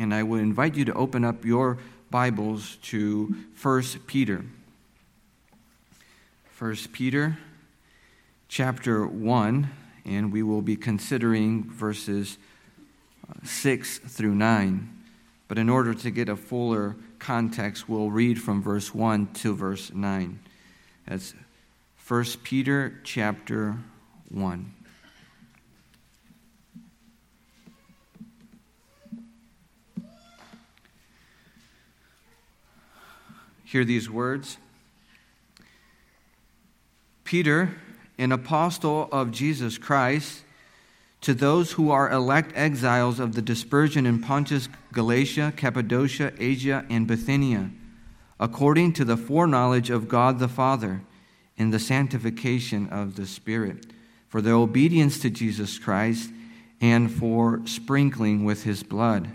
and I would invite you to open up your Bibles to 1 Peter. 1 Peter chapter 1, and we will be considering verses uh, 6 through 9. But in order to get a fuller context, we'll read from verse 1 to verse 9. That's 1 Peter chapter 1. Hear these words Peter, an apostle of Jesus Christ, to those who are elect exiles of the dispersion in Pontus, Galatia, Cappadocia, Asia, and Bithynia, according to the foreknowledge of God the Father, in the sanctification of the Spirit, for their obedience to Jesus Christ, and for sprinkling with his blood.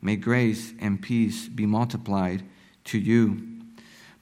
May grace and peace be multiplied to you.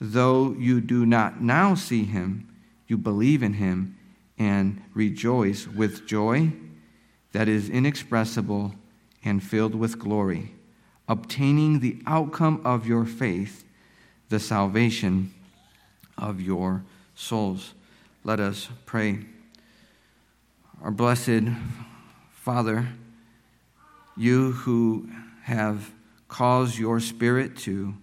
Though you do not now see him, you believe in him and rejoice with joy that is inexpressible and filled with glory, obtaining the outcome of your faith, the salvation of your souls. Let us pray. Our blessed Father, you who have caused your Spirit to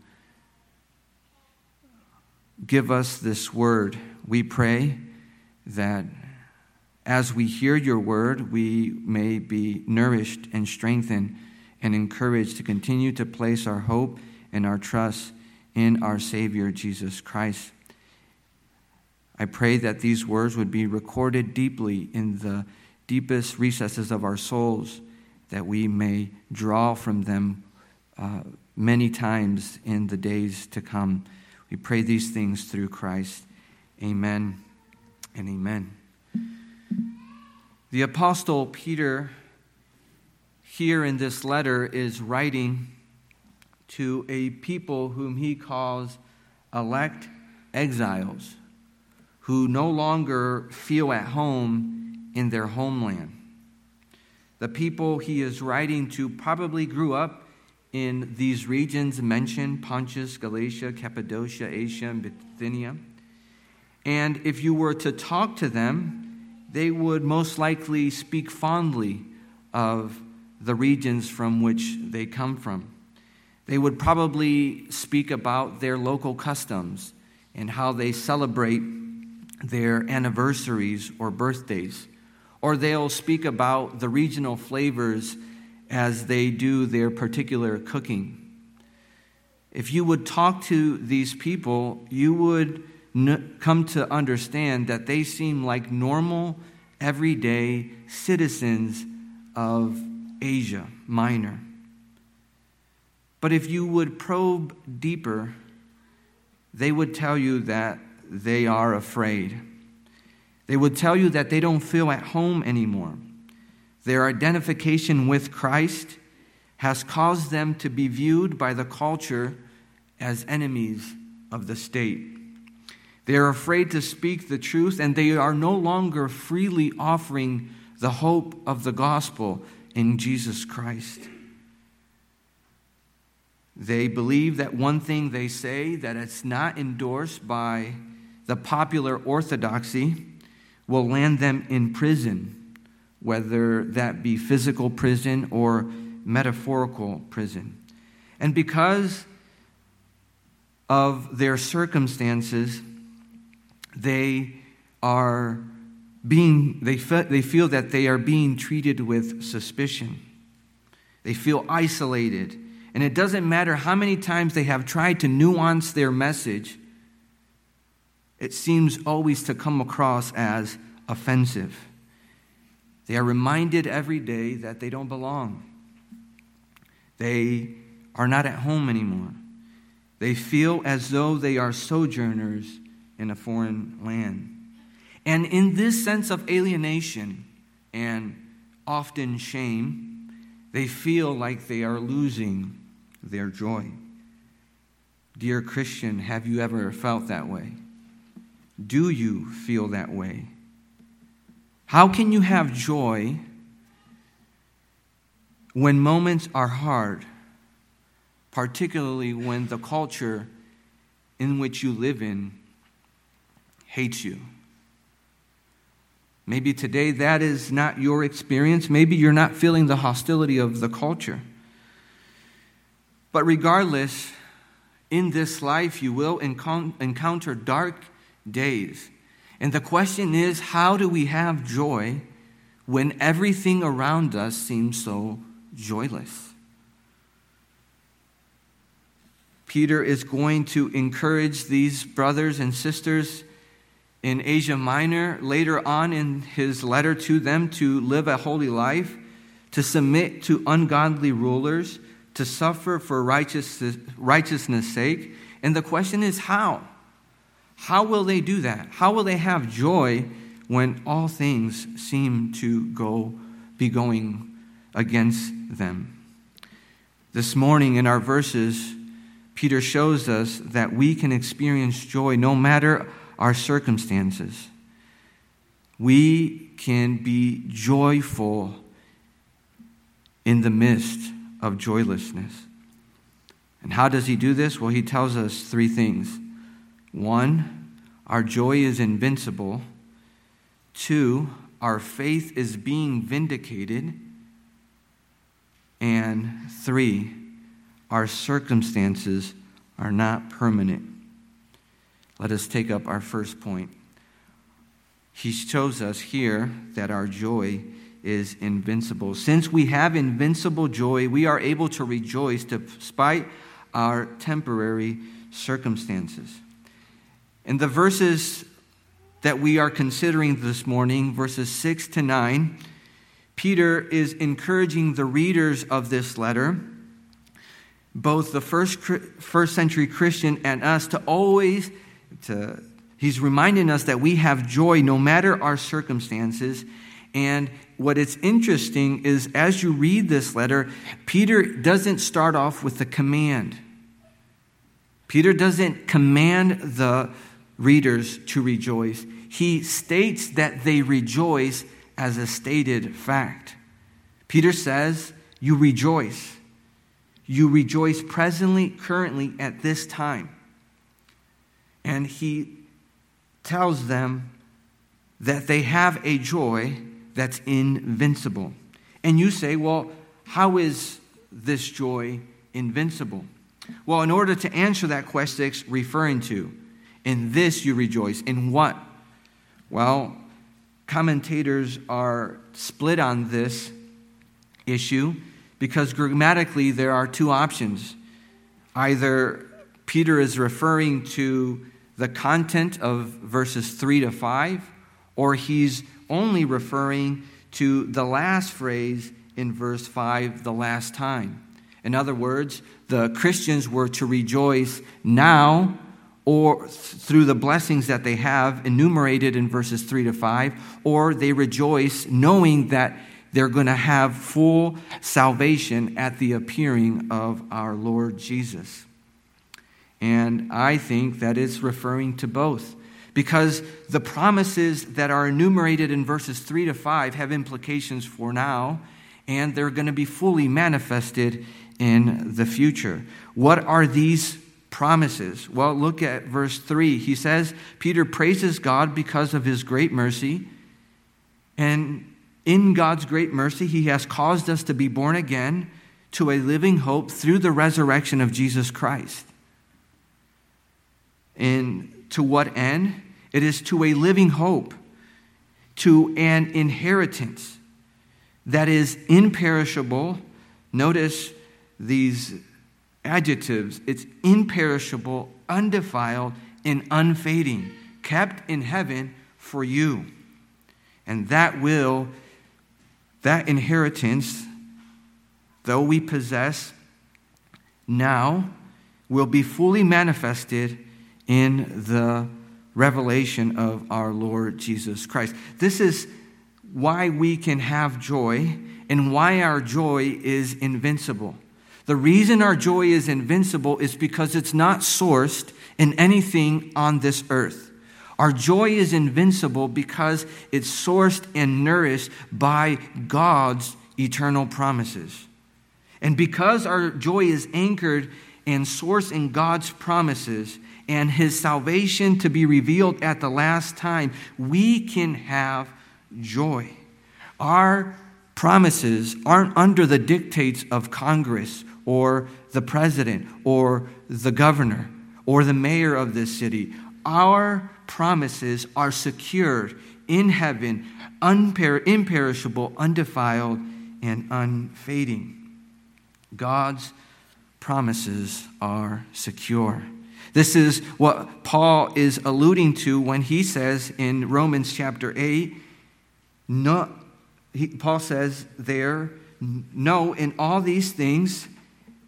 give us this word. We pray that as we hear your word, we may be nourished and strengthened and encouraged to continue to place our hope and our trust in our Savior, Jesus Christ. I pray that these words would be recorded deeply in the deepest recesses of our souls, that we may draw from them uh, many times in the days to come. We pray these things through Christ. Amen and amen. The Apostle Peter, here in this letter, is writing to a people whom he calls elect exiles, who no longer feel at home in their homeland. The people he is writing to probably grew up in these regions mentioned Pontus, Galatia, Cappadocia, Asia, and Bithynia. And if you were to talk to them, they would most likely speak fondly of the regions from which they come from. They would probably speak about their local customs and how they celebrate their anniversaries or birthdays. Or they'll speak about the regional flavors as they do their particular cooking. If you would talk to these people, you would n- come to understand that they seem like normal, everyday citizens of Asia Minor. But if you would probe deeper, they would tell you that they are afraid. They would tell you that they don't feel at home anymore. Their identification with Christ has caused them to be viewed by the culture as enemies of the state. They are afraid to speak the truth, and they are no longer freely offering the hope of the gospel in Jesus Christ. They believe that one thing they say that it's not endorsed by the popular orthodoxy will land them in prison whether that be physical prison or metaphorical prison. And because of their circumstances, they are being, they, fe- they feel that they are being treated with suspicion. They feel isolated. And it doesn't matter how many times they have tried to nuance their message, it seems always to come across as offensive. They are reminded every day that they don't belong. They are not at home anymore. They feel as though they are sojourners in a foreign land. And in this sense of alienation and often shame, they feel like they are losing their joy. Dear Christian, have you ever felt that way? Do you feel that way? How can you have joy when moments are hard, particularly when the culture in which you live in hates you? Maybe today that is not your experience. Maybe you're not feeling the hostility of the culture. But regardless, in this life you will encounter dark days. And the question is how do we have joy when everything around us seems so joyless? Peter is going to encourage these brothers and sisters in Asia Minor later on in his letter to them to live a holy life, to submit to ungodly rulers, to suffer for righteousness, sake. And the question is how? How will they do that? How will they have joy when all things seem to go be going against them? This morning in our verses, Peter shows us that we can experience joy no matter our circumstances. We can be joyful in the midst of joylessness. And how does he do this? Well, he tells us three things. One, our joy is invincible. Two, our faith is being vindicated. And three, our circumstances are not permanent. Let us take up our first point. He shows us here that our joy is invincible. Since we have invincible joy, we are able to rejoice despite our temporary circumstances. In the verses that we are considering this morning, verses 6 to 9, Peter is encouraging the readers of this letter, both the first, first century Christian and us, to always to, he's reminding us that we have joy no matter our circumstances. And what is interesting is as you read this letter, Peter doesn't start off with a command. Peter doesn't command the readers to rejoice. He states that they rejoice as a stated fact. Peter says, You rejoice. You rejoice presently, currently, at this time and he tells them that they have a joy that's invincible. And you say, well, how is this joy invincible? Well, in order to answer that question, it's referring to, in this you rejoice. In what? Well, commentators are split on this issue because grammatically there are two options. Either Peter is referring to the content of verses 3 to 5, or he's only referring to the last phrase in verse 5, the last time. In other words, the Christians were to rejoice now or through the blessings that they have enumerated in verses 3 to 5, or they rejoice knowing that they're going to have full salvation at the appearing of our Lord Jesus. And I think that it's referring to both. Because the promises that are enumerated in verses 3 to 5 have implications for now, and they're going to be fully manifested in the future. What are these promises? Well, look at verse 3. He says, Peter praises God because of his great mercy. And in God's great mercy, he has caused us to be born again to a living hope through the resurrection of Jesus Christ. And to what end? It is to a living hope, to an inheritance that is imperishable. Notice these adjectives it's imperishable, undefiled, and unfading, kept in heaven for you. And that will, that inheritance, though we possess now, will be fully manifested in the revelation of our Lord Jesus Christ. This is why we can have joy and why our joy is invincible. The reason our joy is invincible is because it's not sourced in anything on this earth. Our joy is invincible because it's sourced and nourished by God's eternal promises. And because our joy is anchored and sourced in God's promises and his salvation to be revealed at the last time, we can have joy. Our promises aren't under the dictates of Congress or the president or the governor or the mayor of this city. Our promises are secured in heaven, unper- imperishable, undefiled, and unfading. God's promises are secure. This is what Paul is alluding to when he says in Romans chapter 8, no, he, Paul says there, no, in all these things,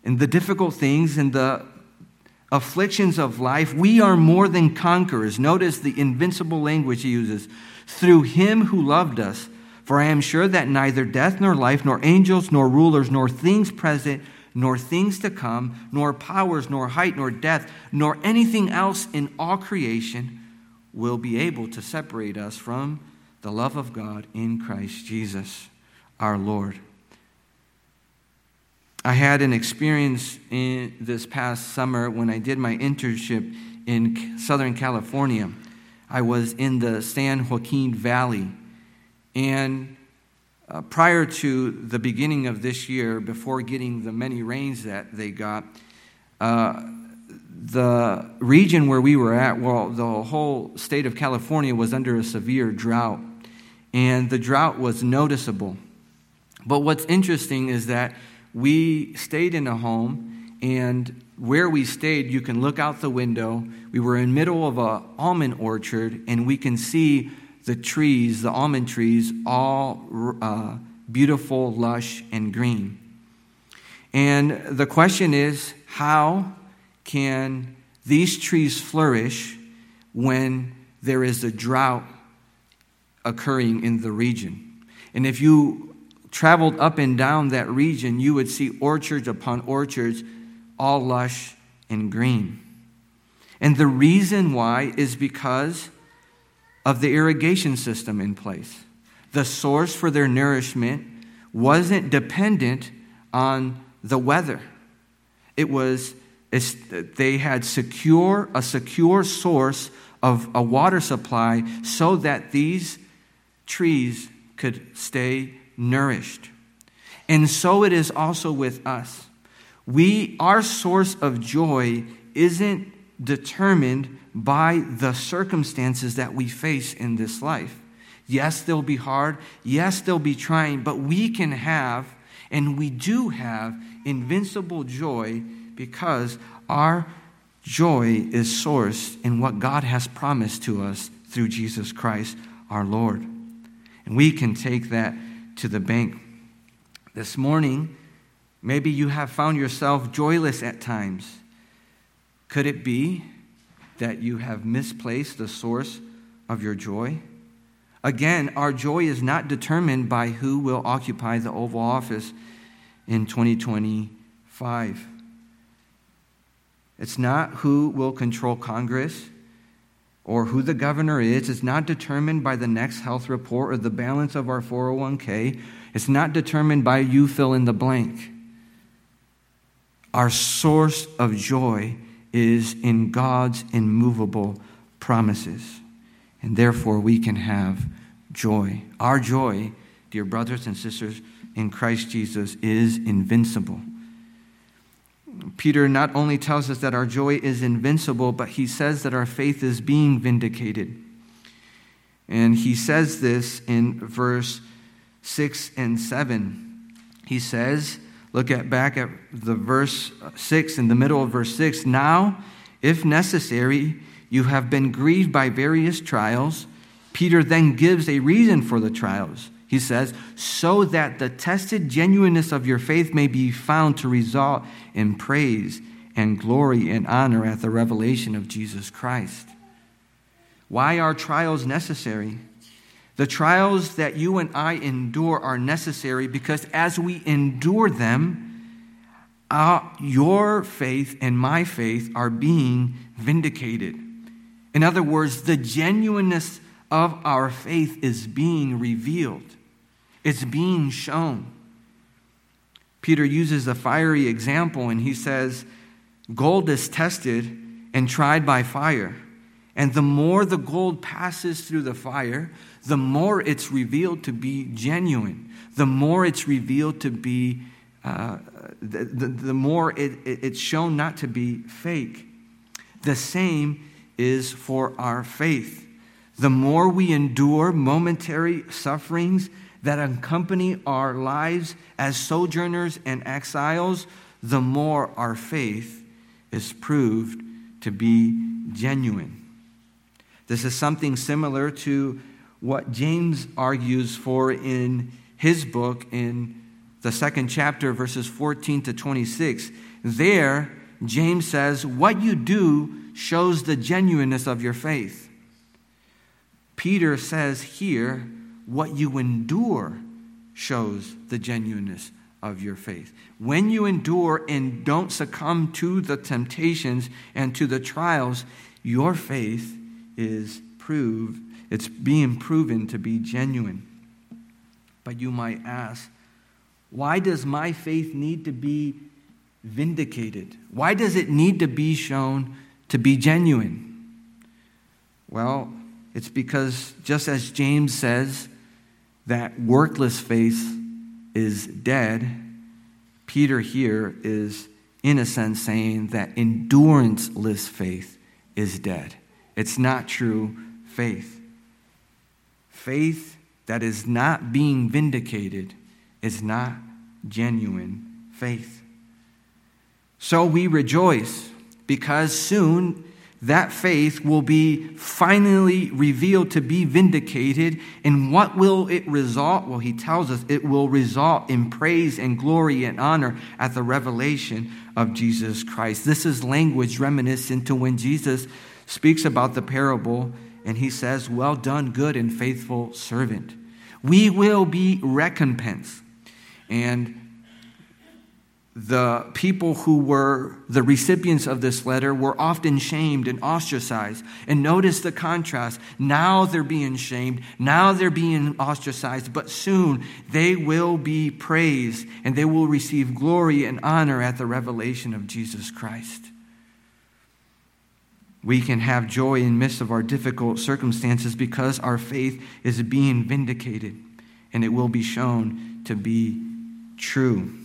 in the difficult things, and the afflictions of life, we are more than conquerors. Notice the invincible language he uses. Through him who loved us. For I am sure that neither death nor life, nor angels, nor rulers, nor things present, nor things to come, nor powers, nor height, nor depth, nor anything else in all creation will be able to separate us from the love of God in Christ Jesus our Lord. I had an experience in this past summer when I did my internship in Southern California. I was in the San Joaquin Valley. And uh, prior to the beginning of this year, before getting the many rains that they got, uh, the region where we were at, well, the whole state of California was under a severe drought. And the drought was noticeable. But what's interesting is that we stayed in a home, and where we stayed, you can look out the window. We were in middle of a almond orchard, and we can see the trees, the almond trees, all uh, beautiful, lush, and green. And the question is, how can these trees flourish when there is a drought occurring in the region? And if you traveled up and down that region, you would see orchards upon orchards, all lush and green. And the reason why is because of the irrigation system in place. The source for their nourishment wasn't dependent on the weather. It was they had secure a secure source of a water supply so that these trees could stay nourished. And so it is also with us. We, our source of joy isn't determined by the circumstances that we face in this life. Yes, they'll be hard. Yes, they'll be trying, but we can have, and we do have, invincible joy because our joy is sourced in what God has promised to us through Jesus Christ our Lord. And we can take that to the bank. This morning, maybe you have found yourself joyless at times. Could it be that you have misplaced the source of your joy? Again, our joy is not determined by who will occupy the Oval Office in 2025. It's not who will control Congress or who the governor is is not determined by the next health report or the balance of our 401k. It's not determined by you fill in the blank. Our source of joy is in God's immovable promises. And therefore, we can have joy. Our joy, dear brothers and sisters in Christ Jesus, is invincible. Peter not only tells us that our joy is invincible, but he says that our faith is being vindicated. And he says this in verse 6 and 7. He says, look at back at the verse 6 in the middle of verse 6. Now, if necessary, you have been grieved by various trials. Peter then gives a reason for the trials. He says, so that the tested genuineness of your faith may be found to result in praise and glory and honor at the revelation of Jesus Christ. Why are trials necessary? The trials that you and I endure are necessary because as we endure them, our, your faith and my faith are being vindicated. In other words, the genuineness of our faith is being revealed, it's being shown. Peter uses a fiery example and he says, Gold is tested and tried by fire. And the more the gold passes through the fire, the more it's revealed to be genuine, the more it's revealed to be, uh, the, the, the, more it, it, it's shown not to be fake. The same is for our faith. The more we endure momentary sufferings that accompany our lives as sojourners and exiles, the more our faith is proved to be genuine. This is something similar to what James argues for in his book in the second chapter, verses 14 to 26. There, James says, What you do shows the genuineness of your faith. Peter says here, What you endure shows the genuineness of your faith. When you endure and don't succumb to the temptations and to the trials, your faith is proved, it's being proven to be genuine. But you might ask, why does my faith need to be vindicated? Why does it need to be shown to be genuine? Well, it's because just as James says that workless faith is dead, Peter here is, in a sense, saying that enduranceless faith is dead. It's not true faith. Faith that is not being vindicated is not genuine faith. So we rejoice because soon that faith will be finally revealed to be vindicated. And what will it result? Well, he tells us it will result in praise and glory and honor at the revelation of Jesus Christ. This is language reminiscent to when Jesus speaks about the parable and he says, Well done, good and faithful servant. We will be recompensed. And the people who were the recipients of this letter were often shamed and ostracized. And notice the contrast. Now they're being shamed, now they're being ostracized, but soon they will be praised and they will receive glory and honor at the revelation of Jesus Christ. We can have joy in midst of our difficult circumstances because our faith is being vindicated and it will be shown to be true.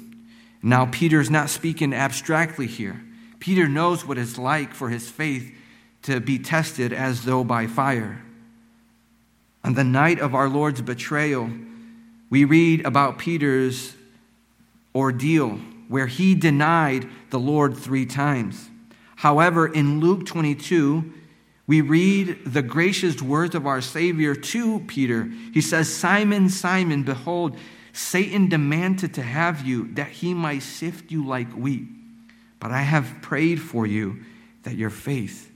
Now, Peter's not speaking abstractly here. Peter knows what it's like for his faith to be tested as though by fire. On the night of our Lord's betrayal, we read about Peter's ordeal where he denied the Lord three times. However, in Luke 22, we read the gracious words of our Savior to Peter. He says, Simon, Simon, behold, Satan demanded to have you that he might sift you like wheat. But I have prayed for you that your faith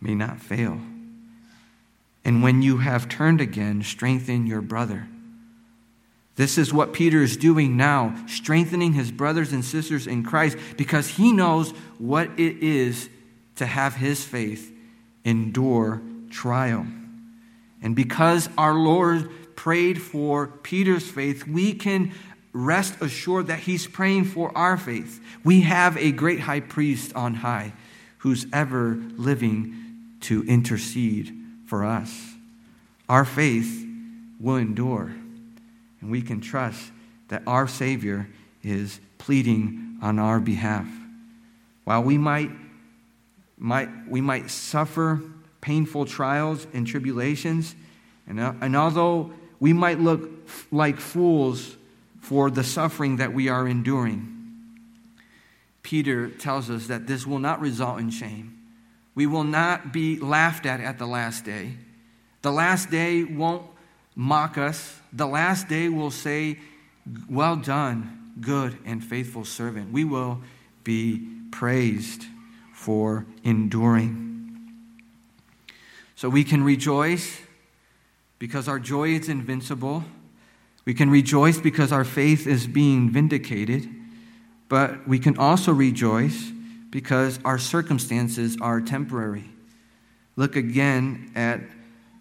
may not fail. And when you have turned again, strengthen your brother. This is what Peter is doing now, strengthening his brothers and sisters in Christ because he knows what it is to have his faith endure trial. And because our Lord prayed for Peter's faith, we can rest assured that he's praying for our faith. We have a great high priest on high who's ever living to intercede for us. Our faith will endure, and we can trust that our Savior is pleading on our behalf. While we might, might, we might suffer painful trials and tribulations, and, uh, and although we might look like fools for the suffering that we are enduring, Peter tells us that this will not result in shame. We will not be laughed at at the last day. The last day won't mock us. The last day will say, Well done, good and faithful servant. We will be praised for enduring. So we can rejoice because our joy is invincible. We can rejoice because our faith is being vindicated. But we can also rejoice because our circumstances are temporary. Look again at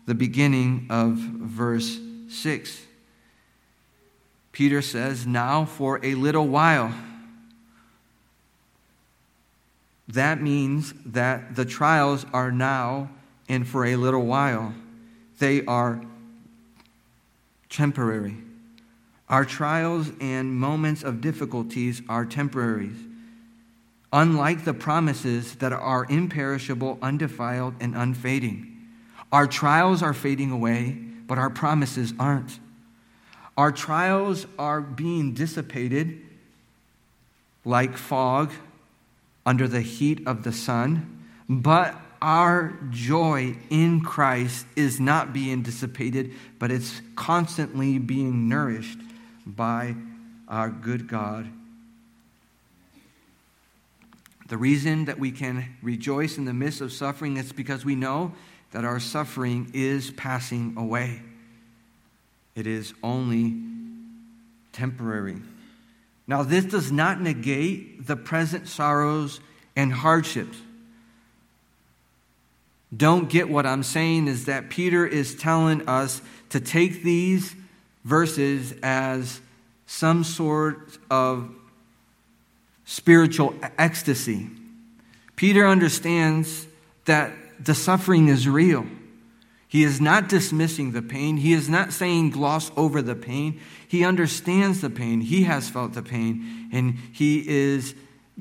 the beginning of verse 6. Peter says, Now for a little while. That means that the trials are now and for a little while. They are temporary. Our trials and moments of difficulties are temporary, Unlike the promises that are imperishable, undefiled, and unfading. Our trials are fading away, but our promises aren't. Our trials are being dissipated like fog under the heat of the sun, but our joy in Christ is not being dissipated, but it's constantly being nourished by our good God. The reason that we can rejoice in the midst of suffering is because we know that our suffering is passing away. It is only temporary. Now, this does not negate the present sorrows and hardships. Don't get what I'm saying is that Peter is telling us to take these verses as some sort of spiritual ecstasy. Peter understands that the suffering is real. He is not dismissing the pain. He is not saying gloss over the pain. He understands the pain. He has felt the pain. And he is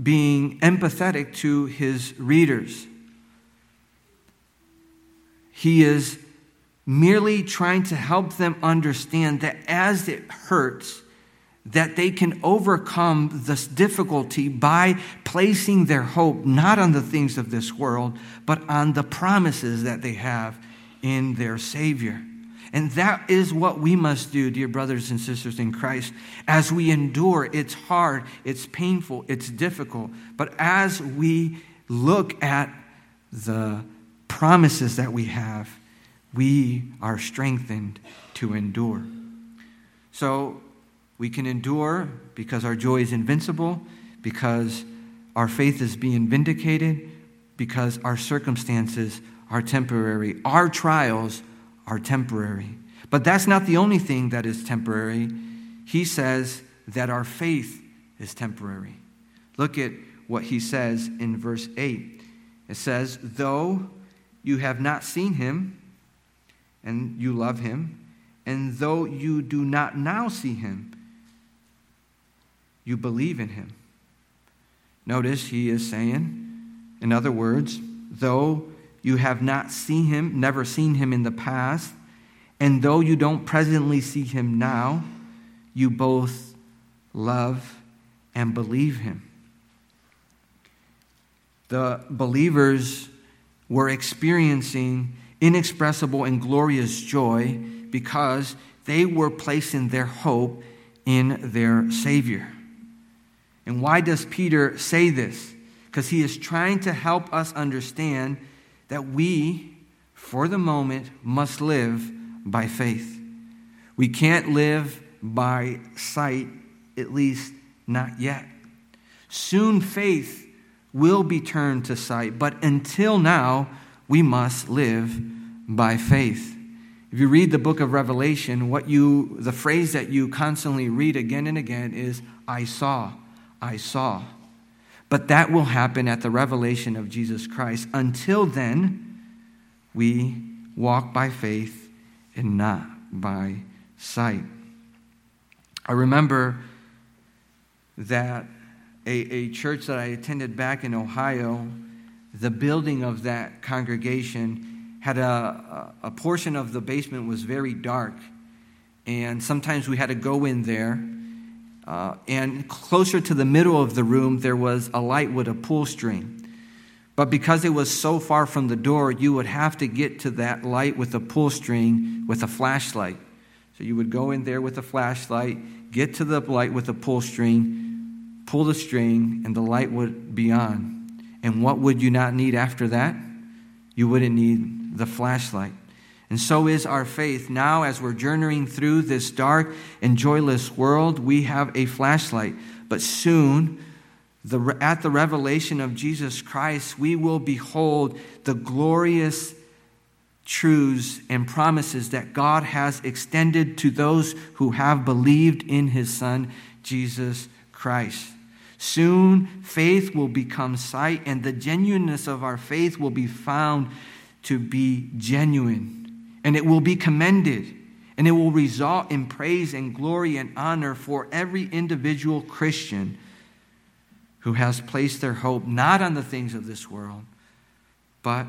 being empathetic to his readers. He is merely trying to help them understand that as it hurts, that they can overcome this difficulty by placing their hope not on the things of this world, but on the promises that they have in their Savior. And that is what we must do, dear brothers and sisters in Christ. As we endure, it's hard, it's painful, it's difficult. But as we look at the promises that we have, we are strengthened to endure. So we can endure because our joy is invincible, because our faith is being vindicated, because our circumstances are temporary. Our trials are temporary. But that's not the only thing that is temporary. He says that our faith is temporary. Look at what he says in verse 8. It says, Though you have not seen him, and you love him, and though you do not now see him, you believe in him. Notice he is saying, in other words, though you have not seen him, never seen him in the past, and though you don't presently see him now, you both love and believe him. The believers were experiencing inexpressible and glorious joy because they were placing their hope in their Savior. And why does Peter say this? Because he is trying to help us understand that we, for the moment, must live by faith. We can't live by sight, at least not yet. Soon faith will be turned to sight, but until now, we must live by faith. If you read the book of Revelation, what you the phrase that you constantly read again and again is I saw, I saw. But that will happen at the revelation of Jesus Christ. Until then, we walk by faith and not by sight. I remember that a, a church that I attended back in Ohio, the building of that congregation had a, a, portion of the basement was very dark. And sometimes we had to go in there. Uh, and closer to the middle of the room, there was a light with a pull string. But because it was so far from the door, you would have to get to that light with a pull string with a flashlight. So you would go in there with a flashlight, get to the light with a pull string, pull the string, and the light would be on. And what would you not need after that? You wouldn't need the flashlight. And so is our faith. Now, as we're journeying through this dark and joyless world, we have a flashlight. But soon, the, at the revelation of Jesus Christ, we will behold the glorious truths and promises that God has extended to those who have believed in his Son, Jesus Christ. Soon, faith will become sight, and the genuineness of our faith will be found to be genuine. And it will be commended, and it will result in praise and glory and honor for every individual Christian who has placed their hope not on the things of this world, but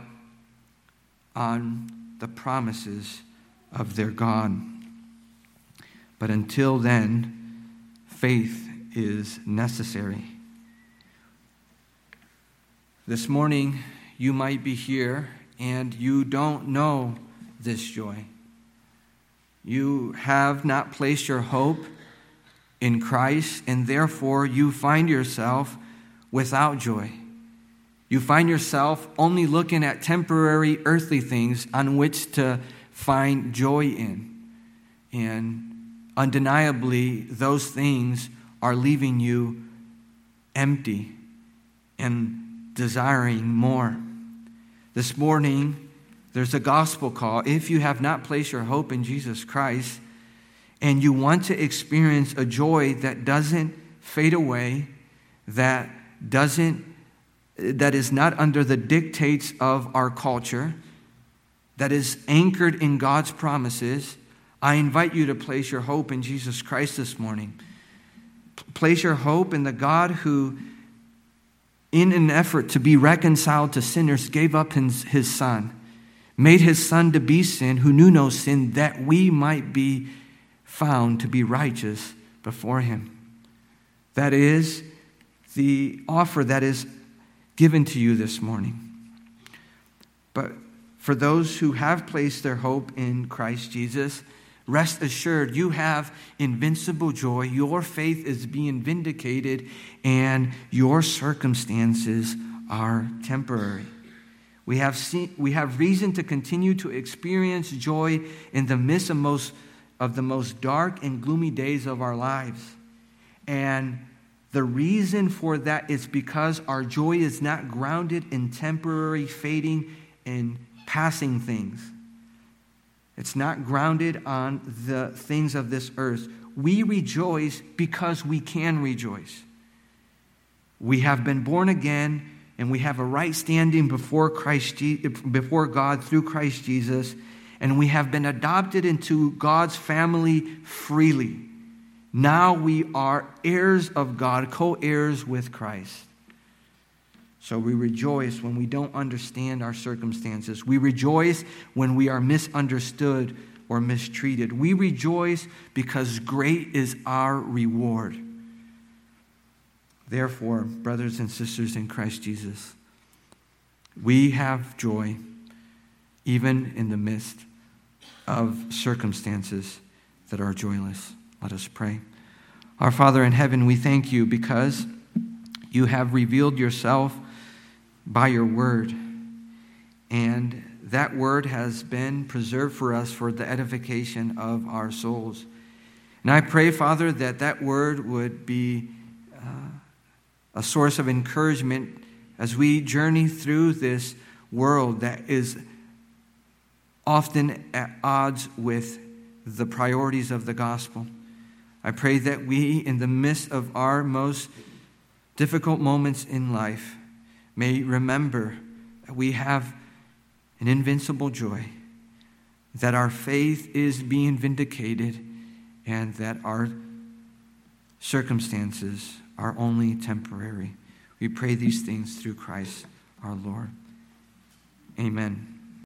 on the promises of their God. But until then, faith is necessary. This morning, you might be here and you don't know this joy. You have not placed your hope in Christ, and therefore you find yourself without joy. You find yourself only looking at temporary earthly things on which to find joy in. And undeniably, those things are leaving you empty and desiring more. This morning, there's a gospel call. If you have not placed your hope in Jesus Christ and you want to experience a joy that doesn't fade away, that doesn't that is not under the dictates of our culture, that is anchored in God's promises, I invite you to place your hope in Jesus Christ this morning. Place your hope in the God who, in an effort to be reconciled to sinners, gave up his, his Son, made his Son to be sin, who knew no sin, that we might be found to be righteous before him. That is the offer that is given to you this morning. But for those who have placed their hope in Christ Jesus, Rest assured, you have invincible joy. Your faith is being vindicated, and your circumstances are temporary. We have, seen, we have reason to continue to experience joy in the midst of, most, of the most dark and gloomy days of our lives. And the reason for that is because our joy is not grounded in temporary, fading, and passing things. It's not grounded on the things of this earth. We rejoice because we can rejoice. We have been born again and we have a right standing before Christ before God through Christ Jesus and we have been adopted into God's family freely. Now we are heirs of God, co-heirs with Christ. So we rejoice when we don't understand our circumstances. We rejoice when we are misunderstood or mistreated. We rejoice because great is our reward. Therefore, brothers and sisters in Christ Jesus, we have joy even in the midst of circumstances that are joyless. Let us pray. Our Father in heaven, we thank you because you have revealed yourself by your word. And that word has been preserved for us for the edification of our souls. And I pray, Father, that that word would be uh, a source of encouragement as we journey through this world that is often at odds with the priorities of the gospel. I pray that we, in the midst of our most difficult moments in life, may remember that we have an invincible joy, that our faith is being vindicated, and that our circumstances are only temporary. We pray these things through Christ our Lord. Amen.